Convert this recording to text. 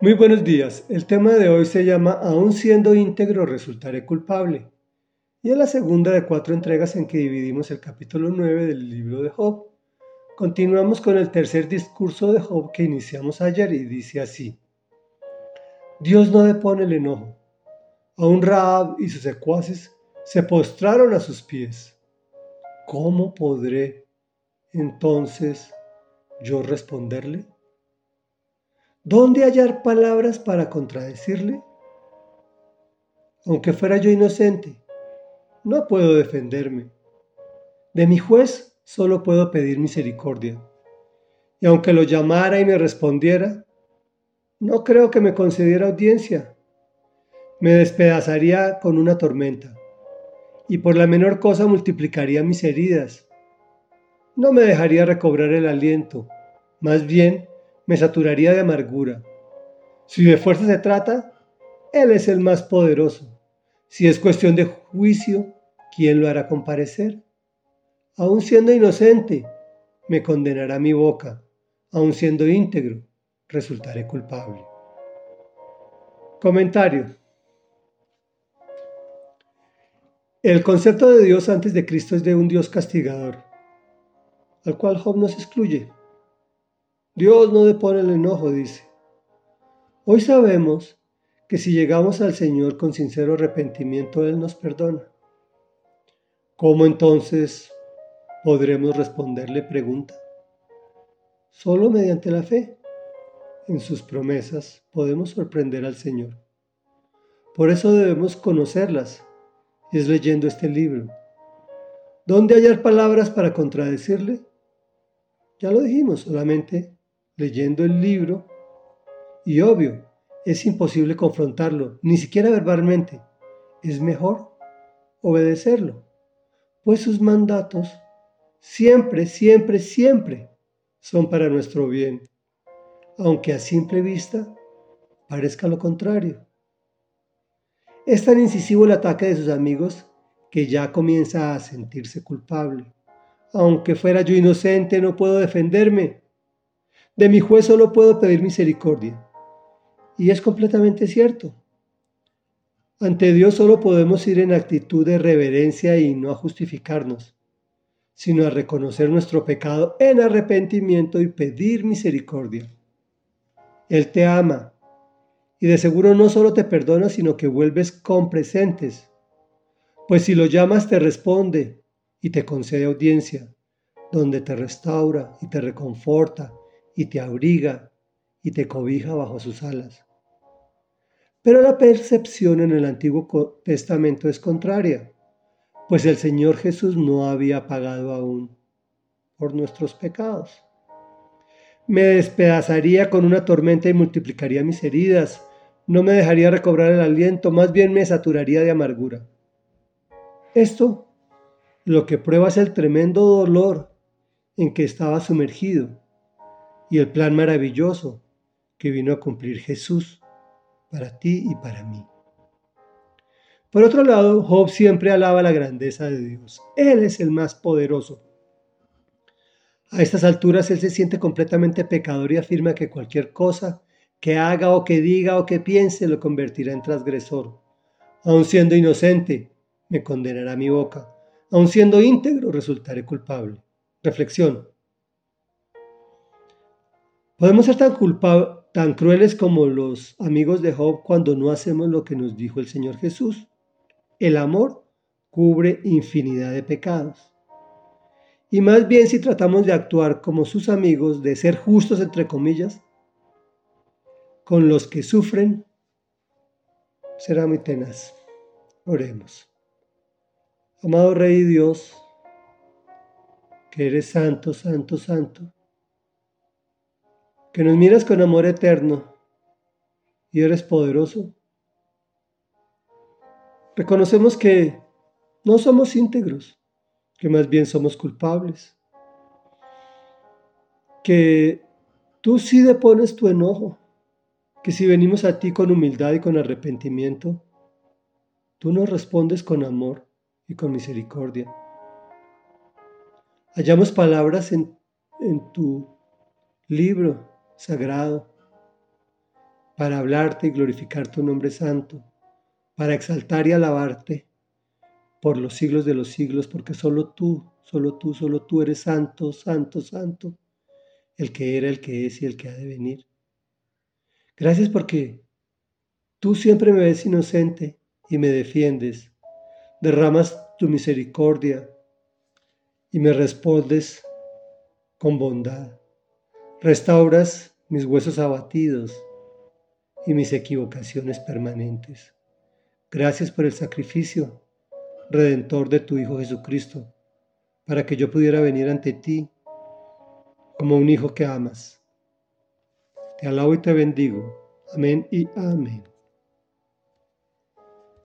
Muy buenos días. El tema de hoy se llama Aún siendo íntegro resultaré culpable. Y es la segunda de cuatro entregas en que dividimos el capítulo 9 del libro de Job. Continuamos con el tercer discurso de Job que iniciamos ayer y dice así. Dios no depone el enojo. Aún Raab y sus secuaces se postraron a sus pies. ¿Cómo podré entonces yo responderle? ¿Dónde hallar palabras para contradecirle? Aunque fuera yo inocente, no puedo defenderme. De mi juez solo puedo pedir misericordia. Y aunque lo llamara y me respondiera, no creo que me concediera audiencia. Me despedazaría con una tormenta y por la menor cosa multiplicaría mis heridas. No me dejaría recobrar el aliento, más bien me saturaría de amargura. Si de fuerza se trata, Él es el más poderoso. Si es cuestión de juicio, ¿quién lo hará comparecer? Aun siendo inocente, me condenará mi boca. Aun siendo íntegro, resultaré culpable. Comentario. El concepto de Dios antes de Cristo es de un Dios castigador, al cual Job no se excluye. Dios no depone el enojo, dice. Hoy sabemos que si llegamos al Señor con sincero arrepentimiento, Él nos perdona. ¿Cómo entonces podremos responderle pregunta? Solo mediante la fe. En sus promesas podemos sorprender al Señor. Por eso debemos conocerlas, y es leyendo este libro. ¿Dónde hallar palabras para contradecirle? Ya lo dijimos, solamente leyendo el libro y obvio, es imposible confrontarlo, ni siquiera verbalmente. Es mejor obedecerlo, pues sus mandatos siempre, siempre, siempre son para nuestro bien, aunque a simple vista parezca lo contrario. Es tan incisivo el ataque de sus amigos que ya comienza a sentirse culpable. Aunque fuera yo inocente, no puedo defenderme. De mi juez solo puedo pedir misericordia. Y es completamente cierto. Ante Dios solo podemos ir en actitud de reverencia y no a justificarnos, sino a reconocer nuestro pecado en arrepentimiento y pedir misericordia. Él te ama y de seguro no solo te perdona, sino que vuelves con presentes. Pues si lo llamas te responde y te concede audiencia, donde te restaura y te reconforta y te abriga y te cobija bajo sus alas. Pero la percepción en el Antiguo Testamento es contraria, pues el Señor Jesús no había pagado aún por nuestros pecados. Me despedazaría con una tormenta y multiplicaría mis heridas, no me dejaría recobrar el aliento, más bien me saturaría de amargura. Esto lo que prueba es el tremendo dolor en que estaba sumergido y el plan maravilloso que vino a cumplir Jesús para ti y para mí. Por otro lado, Job siempre alaba la grandeza de Dios. Él es el más poderoso. A estas alturas él se siente completamente pecador y afirma que cualquier cosa que haga o que diga o que piense lo convertirá en transgresor. Aun siendo inocente, me condenará mi boca. Aun siendo íntegro, resultaré culpable. Reflexión. Podemos ser tan, tan crueles como los amigos de Job cuando no hacemos lo que nos dijo el Señor Jesús. El amor cubre infinidad de pecados. Y más bien si tratamos de actuar como sus amigos, de ser justos entre comillas, con los que sufren, será muy tenaz. Oremos. Amado Rey Dios, que eres santo, santo, santo, que nos miras con amor eterno y eres poderoso. Reconocemos que no somos íntegros, que más bien somos culpables, que tú sí depones tu enojo, que si venimos a ti con humildad y con arrepentimiento, tú nos respondes con amor y con misericordia. Hallamos palabras en, en tu libro sagrado para hablarte y glorificar tu nombre santo, para exaltar y alabarte por los siglos de los siglos, porque solo tú, solo tú, solo tú eres santo, santo, santo, el que era, el que es y el que ha de venir. Gracias porque tú siempre me ves inocente y me defiendes, derramas tu misericordia y me respondes con bondad. Restauras mis huesos abatidos y mis equivocaciones permanentes. Gracias por el sacrificio redentor de tu Hijo Jesucristo, para que yo pudiera venir ante ti como un hijo que amas. Te alabo y te bendigo. Amén y amén.